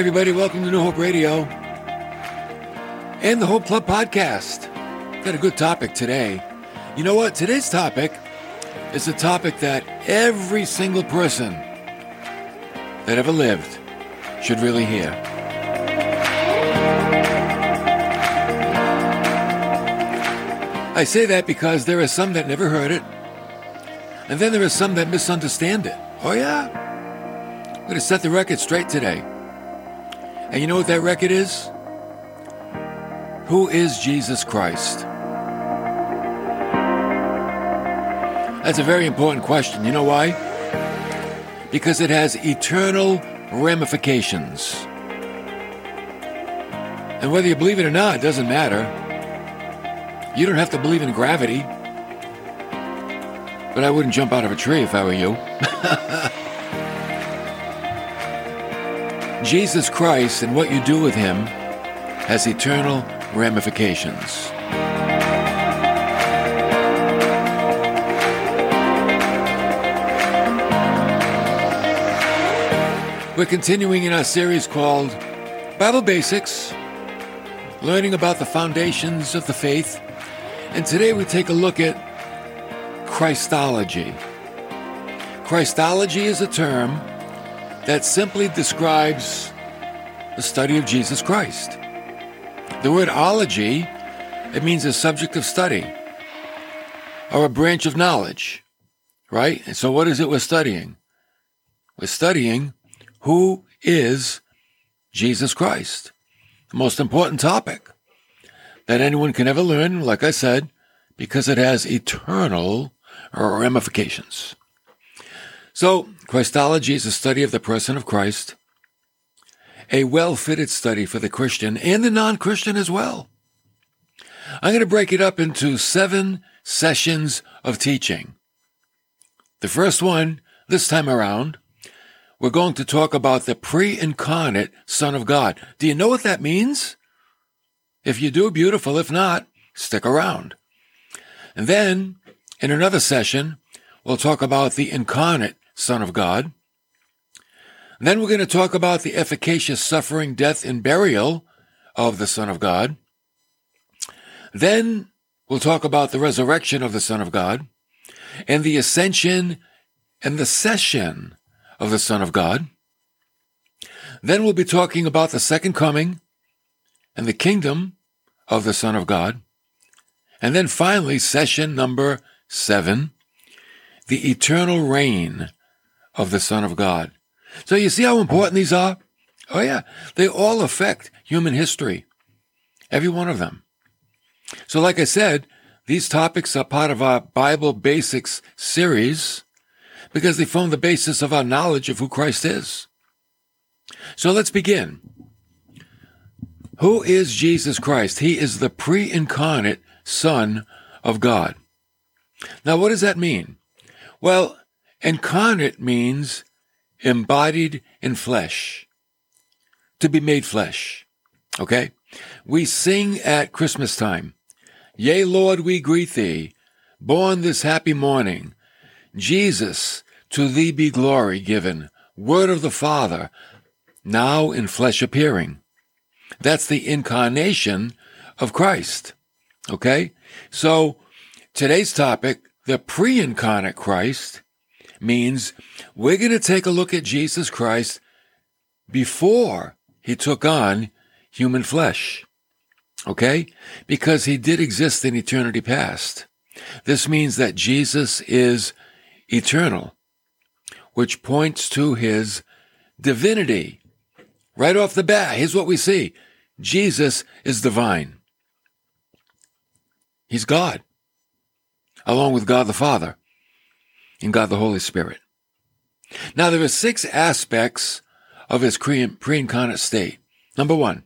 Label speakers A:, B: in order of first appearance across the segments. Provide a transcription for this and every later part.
A: everybody, welcome to New Hope Radio and the Hope Club podcast. Got a good topic today. You know what? Today's topic is a topic that every single person that ever lived should really hear. I say that because there are some that never heard it, and then there are some that misunderstand it. Oh, yeah? I'm going to set the record straight today. And you know what that record is? Who is Jesus Christ? That's a very important question. You know why? Because it has eternal ramifications. And whether you believe it or not, it doesn't matter. You don't have to believe in gravity. But I wouldn't jump out of a tree if I were you. Jesus Christ and what you do with him has eternal ramifications. We're continuing in our series called Bible Basics, learning about the foundations of the faith. And today we take a look at Christology. Christology is a term that simply describes the study of Jesus Christ. The word ology, it means a subject of study or a branch of knowledge, right? And so what is it we're studying? We're studying who is Jesus Christ? The most important topic that anyone can ever learn, like I said, because it has eternal ramifications. So, Christology is a study of the person of Christ, a well fitted study for the Christian and the non Christian as well. I'm going to break it up into seven sessions of teaching. The first one, this time around, we're going to talk about the pre incarnate Son of God. Do you know what that means? If you do, beautiful. If not, stick around. And then, in another session, we'll talk about the incarnate Son of God. Then we're going to talk about the efficacious suffering, death, and burial of the Son of God. Then we'll talk about the resurrection of the Son of God and the ascension and the session of the Son of God. Then we'll be talking about the second coming and the kingdom of the Son of God. And then finally, session number seven, the eternal reign of the Son of God. So you see how important these are? Oh yeah, they all affect human history. Every one of them. So like I said, these topics are part of our Bible Basics series because they form the basis of our knowledge of who Christ is. So let's begin. Who is Jesus Christ? He is the pre-incarnate Son of God. Now, what does that mean? Well, incarnate means embodied in flesh, to be made flesh. Okay? We sing at Christmas time, Yea, Lord, we greet thee, born this happy morning, Jesus, to thee be glory given, word of the Father, now in flesh appearing. That's the incarnation of Christ. Okay? So today's topic, the pre-incarnate Christ, means we're going to take a look at Jesus Christ before he took on human flesh. Okay? Because he did exist in eternity past. This means that Jesus is eternal, which points to his divinity. Right off the bat, here's what we see. Jesus is divine. He's God, along with God the Father and God the Holy Spirit. Now, there are six aspects of his pre-incarnate state. Number one,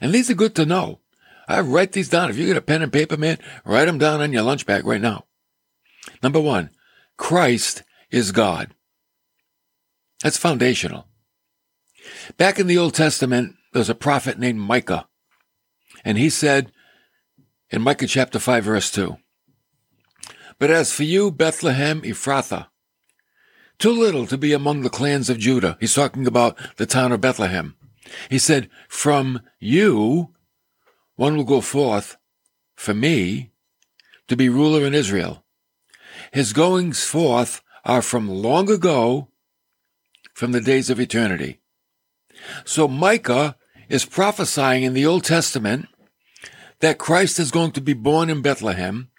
A: and these are good to know. I write these down. If you get a pen and paper, man, write them down on your lunch bag right now. Number one, Christ is God. That's foundational. Back in the Old Testament, there's a prophet named Micah. And he said in Micah chapter 5 verse 2, But as for you, Bethlehem Ephrathah, too little to be among the clans of Judah. He's talking about the town of Bethlehem. He said, From you, one will go forth for me to be ruler in Israel. His goings forth are from long ago, from the days of eternity. So Micah is prophesying in the Old Testament that Christ is going to be born in Bethlehem.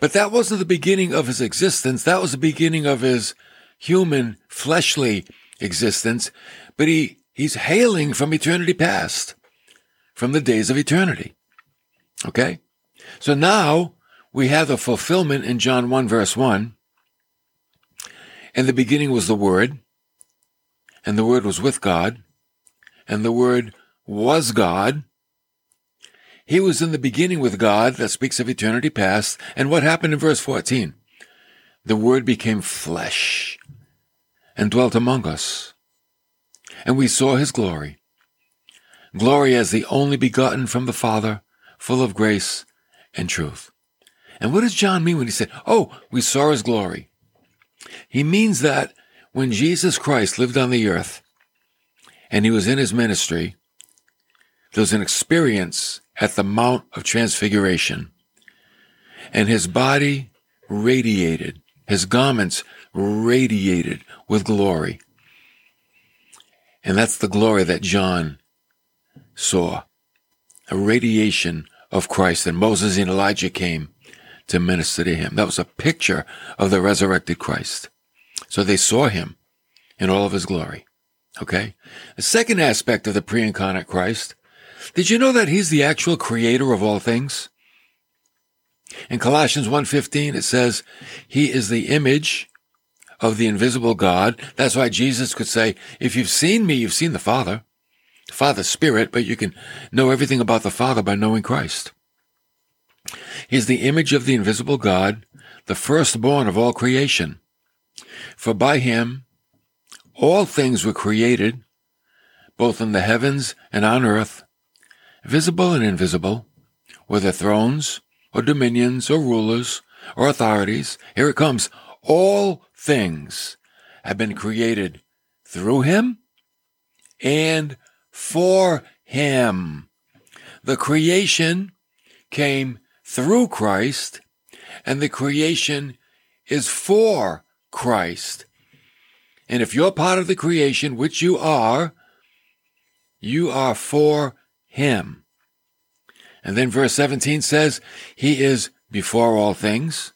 A: But that wasn't the beginning of his existence. That was the beginning of his human, fleshly existence. But he, he's hailing from eternity past, from the days of eternity. Okay? So now we have the fulfillment in John 1 verse 1. In the beginning was the Word, and the Word was with God, and the Word was God. He was in the beginning with God, that speaks of eternity past. And what happened in verse 14? The Word became flesh and dwelt among us. And we saw his glory. Glory as the only begotten from the Father, full of grace and truth. And what does John mean when he said, Oh, we saw his glory? He means that when Jesus Christ lived on the earth and he was in his ministry, there was an experience at the Mount of Transfiguration. And his body radiated, his garments radiated with glory. And that's the glory that John saw a radiation of Christ. And Moses and Elijah came to minister to him. That was a picture of the resurrected Christ. So they saw him in all of his glory. Okay. The second aspect of the pre-incarnate Christ did you know that he's the actual creator of all things? In Colossians 1:15 it says, "He is the image of the invisible God." That's why Jesus could say, "If you've seen me, you've seen the Father." Father spirit, but you can know everything about the Father by knowing Christ. He is the image of the invisible God, the firstborn of all creation. For by him all things were created, both in the heavens and on earth, visible and invisible, whether thrones or dominions or rulers or authorities, here it comes, all things have been created through him and for him. The creation came through Christ and the creation is for Christ. And if you're part of the creation, which you are, you are for him. And then verse 17 says, He is before all things,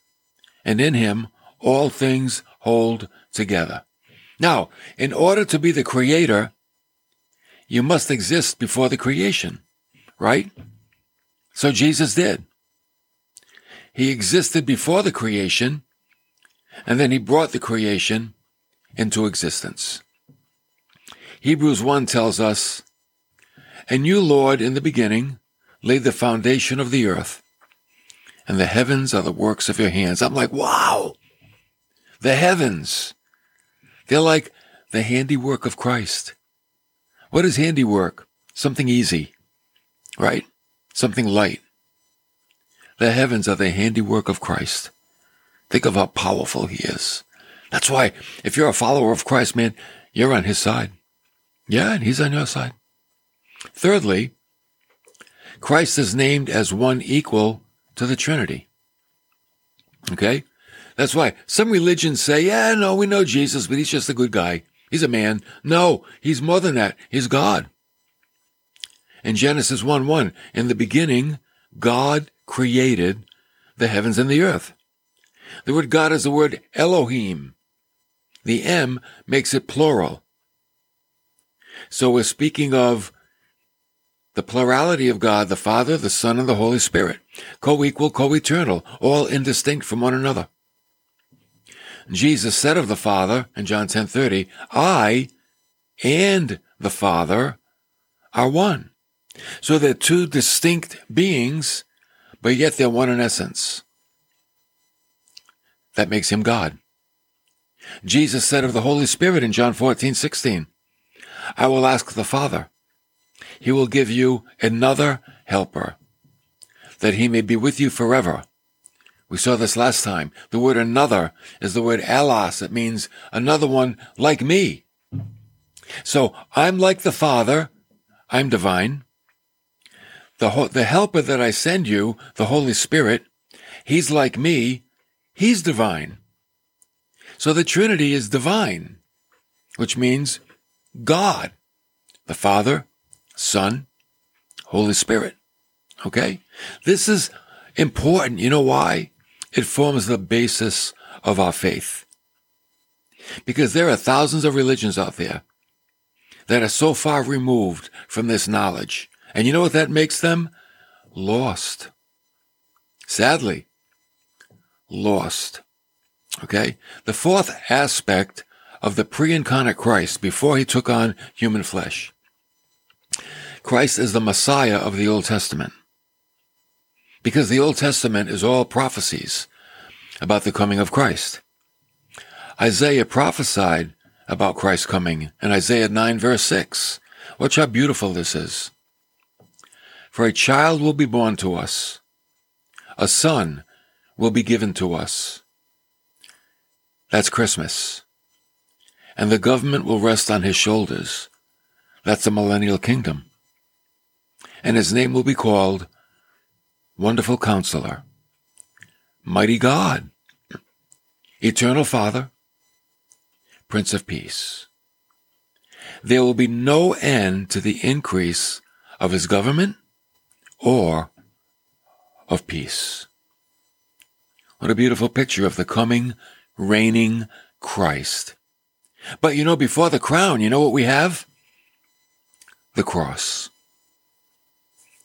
A: and in him all things hold together. Now, in order to be the creator, you must exist before the creation, right? So Jesus did. He existed before the creation, and then he brought the creation into existence. Hebrews 1 tells us and you, Lord, in the beginning, laid the foundation of the earth, and the heavens are the works of your hands. I'm like, wow! The heavens! They're like the handiwork of Christ. What is handiwork? Something easy, right? Something light. The heavens are the handiwork of Christ. Think of how powerful he is. That's why, if you're a follower of Christ, man, you're on his side. Yeah, and he's on your side. Thirdly, Christ is named as one equal to the Trinity. Okay? That's why some religions say, yeah, no, we know Jesus, but he's just a good guy. He's a man. No, he's more than that. He's God. In Genesis 1 1, in the beginning, God created the heavens and the earth. The word God is the word Elohim. The M makes it plural. So we're speaking of the plurality of God, the Father, the Son, and the Holy Spirit, co-equal, co-eternal, all indistinct from one another. Jesus said of the Father in John 10:30, "I and the Father are one." So they're two distinct beings, but yet they're one in essence. That makes him God. Jesus said of the Holy Spirit in John 14:16, "I will ask the Father, he will give you another helper, that he may be with you forever. We saw this last time. The word another is the word allos. It means another one like me. So I'm like the Father. I'm divine. The, ho- the helper that I send you, the Holy Spirit, he's like me. He's divine. So the Trinity is divine, which means God, the Father, Son, Holy Spirit. Okay? This is important. You know why? It forms the basis of our faith. Because there are thousands of religions out there that are so far removed from this knowledge. And you know what that makes them? Lost. Sadly, lost. Okay? The fourth aspect of the pre-incarnate Christ before he took on human flesh. Christ is the Messiah of the Old Testament. Because the Old Testament is all prophecies about the coming of Christ. Isaiah prophesied about Christ's coming in Isaiah 9 verse 6. Watch how beautiful this is. For a child will be born to us. A son will be given to us. That's Christmas. And the government will rest on his shoulders. That's the millennial kingdom. And his name will be called Wonderful Counselor, Mighty God, Eternal Father, Prince of Peace. There will be no end to the increase of his government or of peace. What a beautiful picture of the coming, reigning Christ. But you know, before the crown, you know what we have? The cross.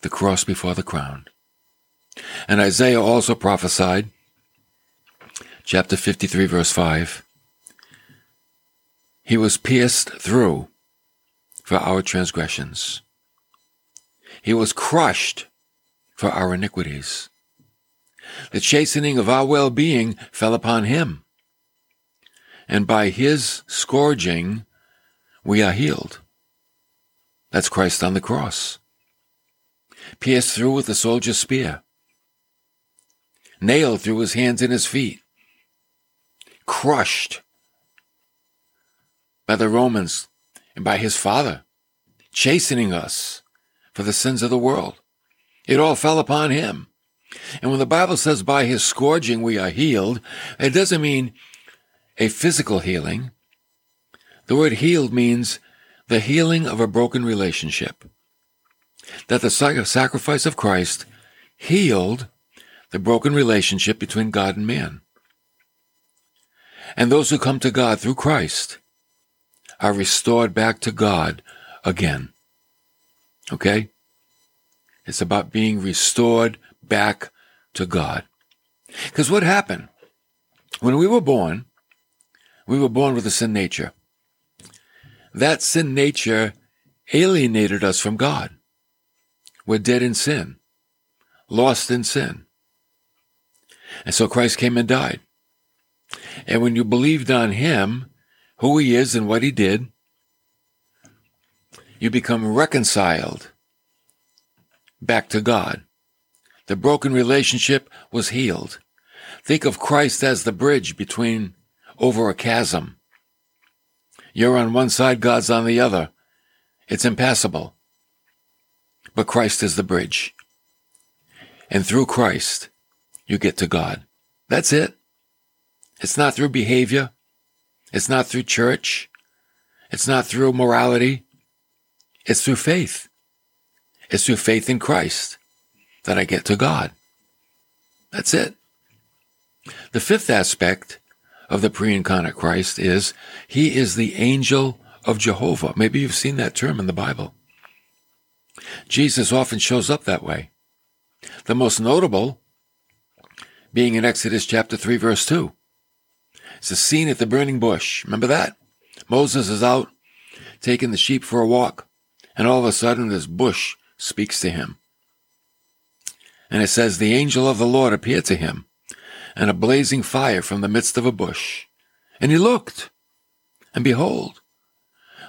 A: The cross before the crown. And Isaiah also prophesied, chapter 53, verse 5, He was pierced through for our transgressions. He was crushed for our iniquities. The chastening of our well-being fell upon him. And by his scourging, we are healed. That's Christ on the cross. Pierced through with the soldier's spear. Nailed through his hands and his feet. Crushed by the Romans and by his father, chastening us for the sins of the world. It all fell upon him. And when the Bible says by his scourging we are healed, it doesn't mean a physical healing. The word healed means the healing of a broken relationship. That the sacrifice of Christ healed the broken relationship between God and man. And those who come to God through Christ are restored back to God again. Okay? It's about being restored back to God. Because what happened? When we were born, we were born with a sin nature. That sin nature alienated us from God. We're dead in sin, lost in sin. And so Christ came and died. And when you believed on him, who he is and what he did, you become reconciled back to God. The broken relationship was healed. Think of Christ as the bridge between over a chasm. You're on one side, God's on the other. It's impassable. But Christ is the bridge. And through Christ, you get to God. That's it. It's not through behavior. It's not through church. It's not through morality. It's through faith. It's through faith in Christ that I get to God. That's it. The fifth aspect of the pre-incarnate Christ is he is the angel of Jehovah. Maybe you've seen that term in the Bible. Jesus often shows up that way. The most notable being in Exodus chapter 3 verse 2. It's a scene at the burning bush. Remember that? Moses is out taking the sheep for a walk, and all of a sudden this bush speaks to him. And it says, The angel of the Lord appeared to him, and a blazing fire from the midst of a bush. And he looked, and behold,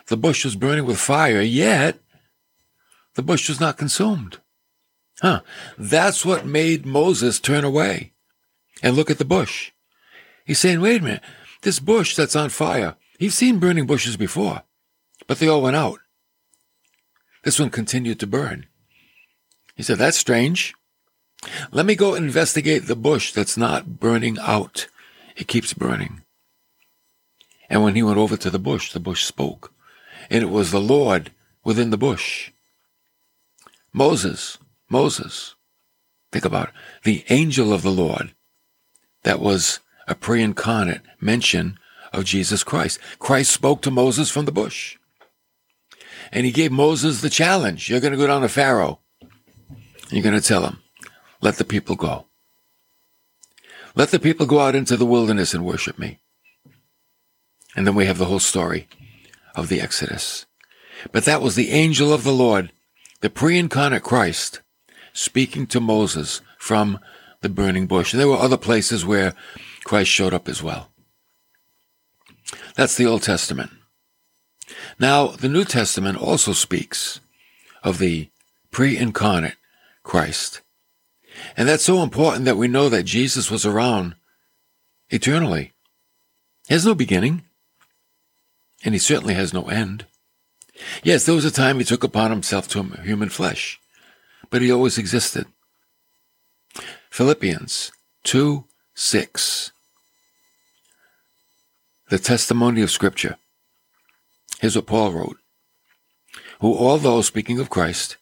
A: the bush was burning with fire, yet the bush was not consumed. Huh. That's what made Moses turn away and look at the bush. He's saying, wait a minute, this bush that's on fire, he's seen burning bushes before, but they all went out. This one continued to burn. He said, That's strange. Let me go investigate the bush that's not burning out. It keeps burning. And when he went over to the bush, the bush spoke. And it was the Lord within the bush. Moses, Moses. Think about it. The angel of the Lord. That was a pre incarnate mention of Jesus Christ. Christ spoke to Moses from the bush. And he gave Moses the challenge. You're going to go down to Pharaoh. You're going to tell him, let the people go. Let the people go out into the wilderness and worship me. And then we have the whole story of the Exodus. But that was the angel of the Lord, the pre-incarnate Christ, speaking to Moses from the burning bush. There were other places where Christ showed up as well. That's the Old Testament. Now, the New Testament also speaks of the pre-incarnate Christ. And that's so important that we know that Jesus was around eternally. He has no beginning, and he certainly has no end. Yes, there was a time he took upon himself to human flesh, but he always existed. Philippians 2 6. The testimony of Scripture. Here's what Paul wrote. Who, although speaking of Christ,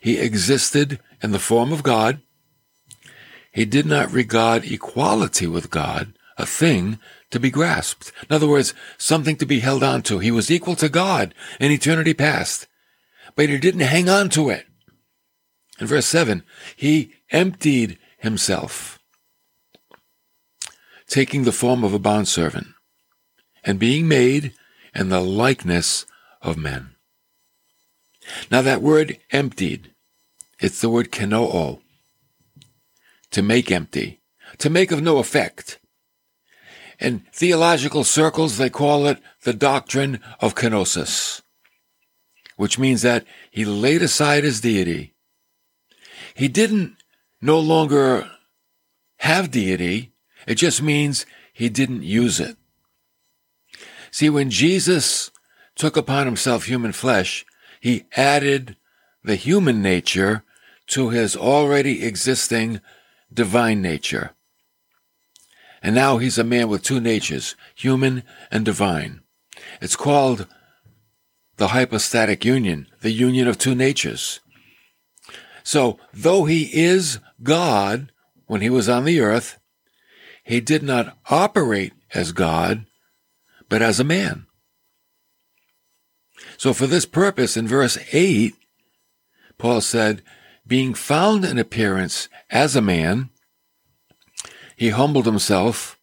A: he existed in the form of God, he did not regard equality with God a thing to be grasped. In other words, something to be held on to. He was equal to God in eternity past, but he didn't hang on to it. In verse 7, he emptied himself, taking the form of a bondservant, and being made in the likeness of men. Now that word emptied, it's the word kenoo, to make empty, to make of no effect. In theological circles, they call it the doctrine of kenosis, which means that he laid aside his deity. He didn't no longer have deity. It just means he didn't use it. See, when Jesus took upon himself human flesh, he added the human nature to his already existing divine nature. And now he's a man with two natures, human and divine. It's called the hypostatic union, the union of two natures. So, though he is God when he was on the earth, he did not operate as God, but as a man. So for this purpose, in verse 8, Paul said, being found in appearance as a man, he humbled himself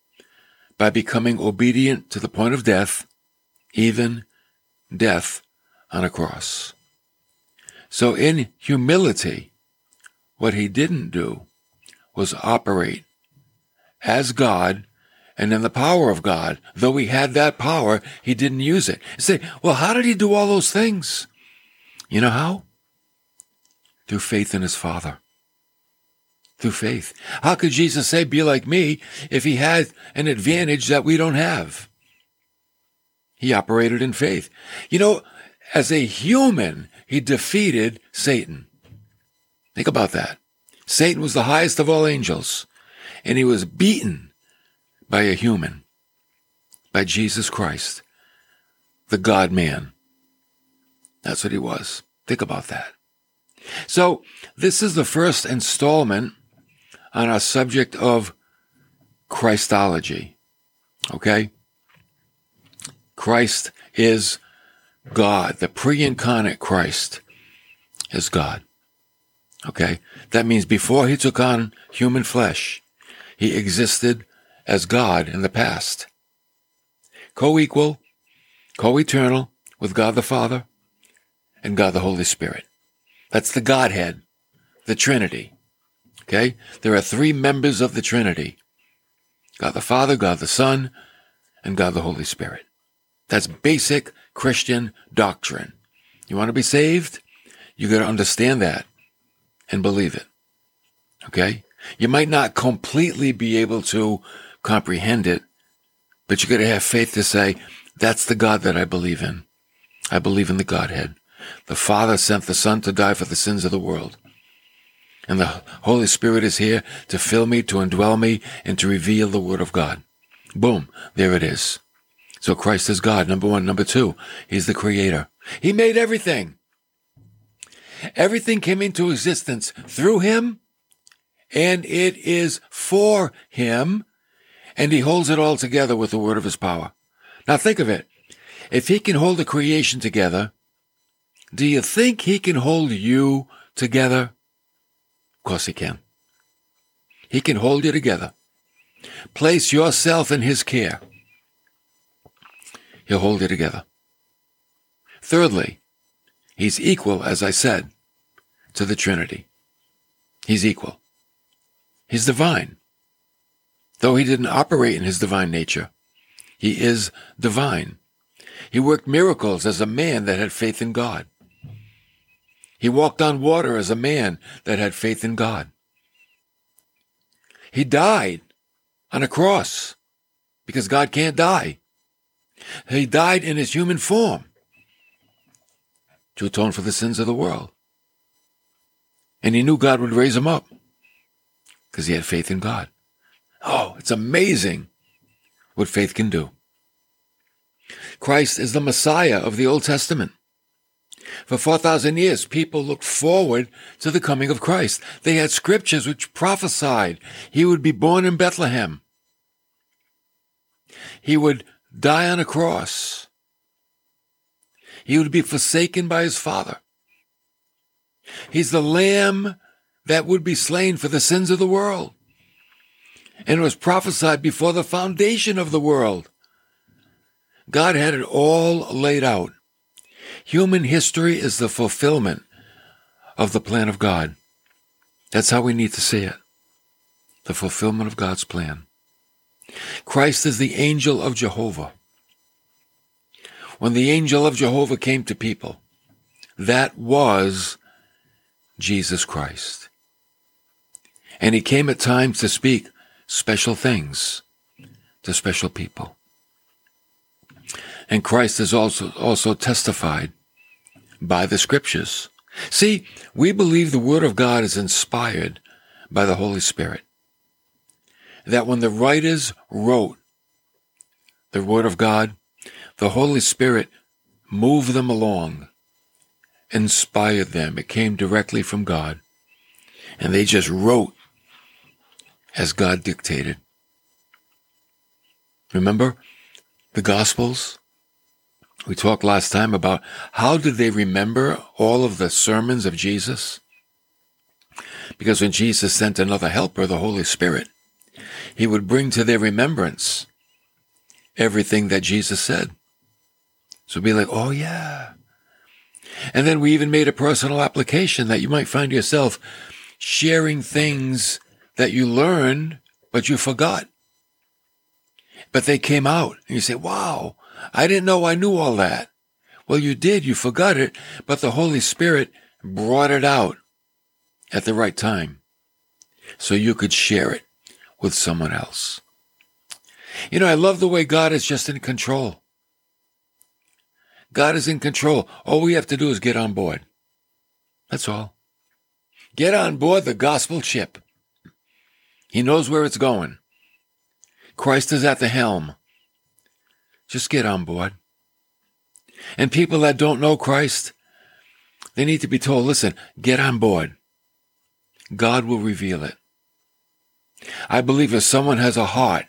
A: by becoming obedient to the point of death, even death on a cross. So in humility, what he didn't do was operate as God and in the power of God. Though he had that power, he didn't use it. You say, well, how did he do all those things? You know how? Through faith in his Father. Through faith. How could Jesus say, be like me, if he had an advantage that we don't have? He operated in faith. You know, as a human, he defeated Satan. Think about that. Satan was the highest of all angels, and he was beaten by a human, by Jesus Christ, the God man. That's what he was. Think about that. So this is the first installment on our subject of Christology. Okay? Christ is God. The pre-incarnate Christ is God. Okay? That means before he took on human flesh, he existed as God in the past. Co-equal, co-eternal with God the Father and God the Holy Spirit. That's the Godhead, the Trinity. Okay? There are three members of the Trinity. God the Father, God the Son, and God the Holy Spirit. That's basic Christian doctrine. You want to be saved? You got to understand that and believe it. Okay? You might not completely be able to comprehend it, but you got to have faith to say, that's the God that I believe in. I believe in the Godhead. The Father sent the Son to die for the sins of the world. And the Holy Spirit is here to fill me, to indwell me, and to reveal the Word of God. Boom. There it is. So Christ is God, number one. Number two, He's the Creator. He made everything. Everything came into existence through Him, and it is for Him, and He holds it all together with the word of His power. Now think of it. If He can hold the creation together, do you think He can hold you together? Course He can. He can hold you together. Place yourself in His care. He'll hold you together. Thirdly, He's equal, as I said, to the Trinity. He's equal. He's divine. Though he didn't operate in his divine nature, he is divine. He worked miracles as a man that had faith in God. He walked on water as a man that had faith in God. He died on a cross because God can't die. He died in his human form to atone for the sins of the world. And he knew God would raise him up because he had faith in God. Oh, it's amazing what faith can do. Christ is the Messiah of the Old Testament. For 4,000 years, people looked forward to the coming of Christ. They had scriptures which prophesied he would be born in Bethlehem. He would die on a cross. He would be forsaken by his father. He's the lamb that would be slain for the sins of the world. And it was prophesied before the foundation of the world. God had it all laid out. Human history is the fulfillment of the plan of God. That's how we need to see it. The fulfillment of God's plan. Christ is the angel of Jehovah. When the angel of Jehovah came to people, that was Jesus Christ. And he came at times to speak special things to special people. And Christ has also, also testified by the scriptures. See, we believe the word of God is inspired by the Holy Spirit. That when the writers wrote the word of God, the Holy Spirit moved them along inspired them. It came directly from God. And they just wrote as God dictated. Remember the Gospels? We talked last time about how did they remember all of the sermons of Jesus? Because when Jesus sent another helper, the Holy Spirit, he would bring to their remembrance everything that Jesus said. So be like, oh yeah, and then we even made a personal application that you might find yourself sharing things that you learned, but you forgot. But they came out and you say, wow, I didn't know I knew all that. Well, you did. You forgot it, but the Holy Spirit brought it out at the right time so you could share it with someone else. You know, I love the way God is just in control. God is in control. All we have to do is get on board. That's all. Get on board the gospel ship. He knows where it's going. Christ is at the helm. Just get on board. And people that don't know Christ, they need to be told, listen, get on board. God will reveal it. I believe if someone has a heart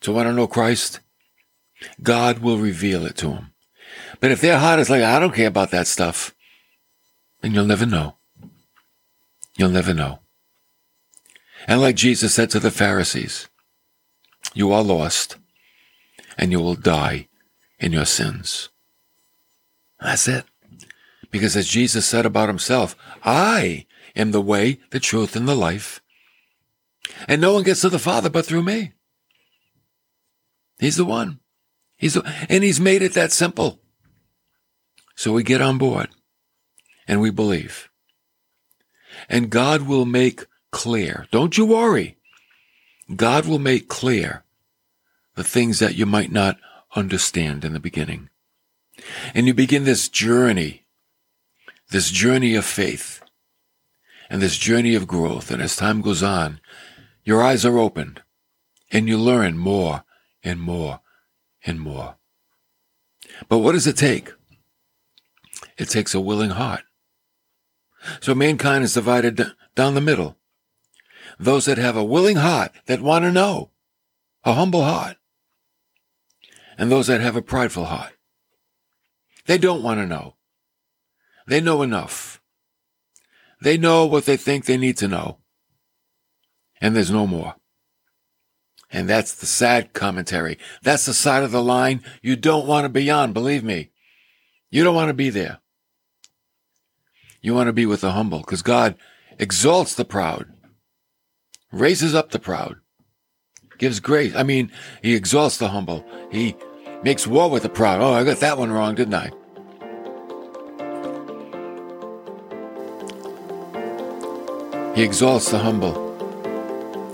A: to want to know Christ, God will reveal it to him. But if their heart is like, I don't care about that stuff, then you'll never know. You'll never know. And like Jesus said to the Pharisees, you are lost and you will die in your sins. That's it. Because as Jesus said about himself, I am the way, the truth, and the life. And no one gets to the Father but through me. He's the one. He's the, and he's made it that simple. So we get on board and we believe. And God will make clear. Don't you worry. God will make clear the things that you might not understand in the beginning. And you begin this journey, this journey of faith, and this journey of growth. And as time goes on, your eyes are opened and you learn more and more and more. But what does it take? It takes a willing heart. So mankind is divided down the middle. Those that have a willing heart that want to know, a humble heart, and those that have a prideful heart. They don't want to know. They know enough. They know what they think they need to know. And there's no more. And that's the sad commentary. That's the side of the line you don't want to be on, believe me. You don't want to be there. You want to be with the humble because God exalts the proud, raises up the proud, gives grace. I mean, he exalts the humble. He makes war with the proud. Oh, I got that one wrong, didn't I? He exalts the humble.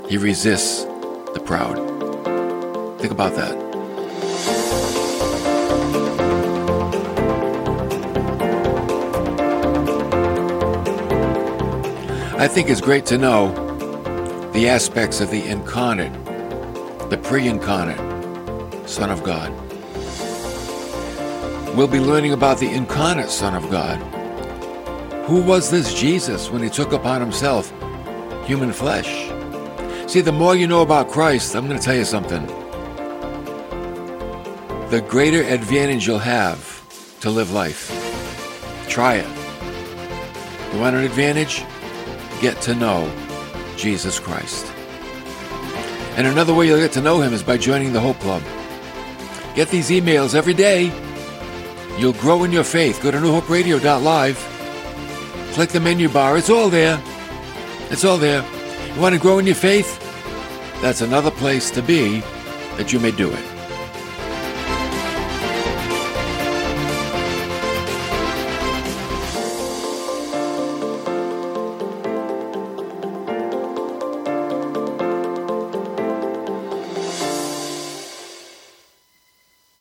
A: He resists the proud. Think about that. I think it's great to know the aspects of the incarnate, pre incarnate Son of God. We'll be learning about the incarnate Son of God who was this Jesus when he took upon himself human flesh? See, the more you know about Christ, I'm going to tell you something. The greater advantage you'll have to live life. Try it. You want an advantage? Get to know Jesus Christ. And another way you'll get to know him is by joining the Hope Club. Get these emails every day. You'll grow in your faith. Go to newhoperadio.live Click the menu bar. It's all there. It's all there. You want to grow in your faith? That's another place to be that you may do it.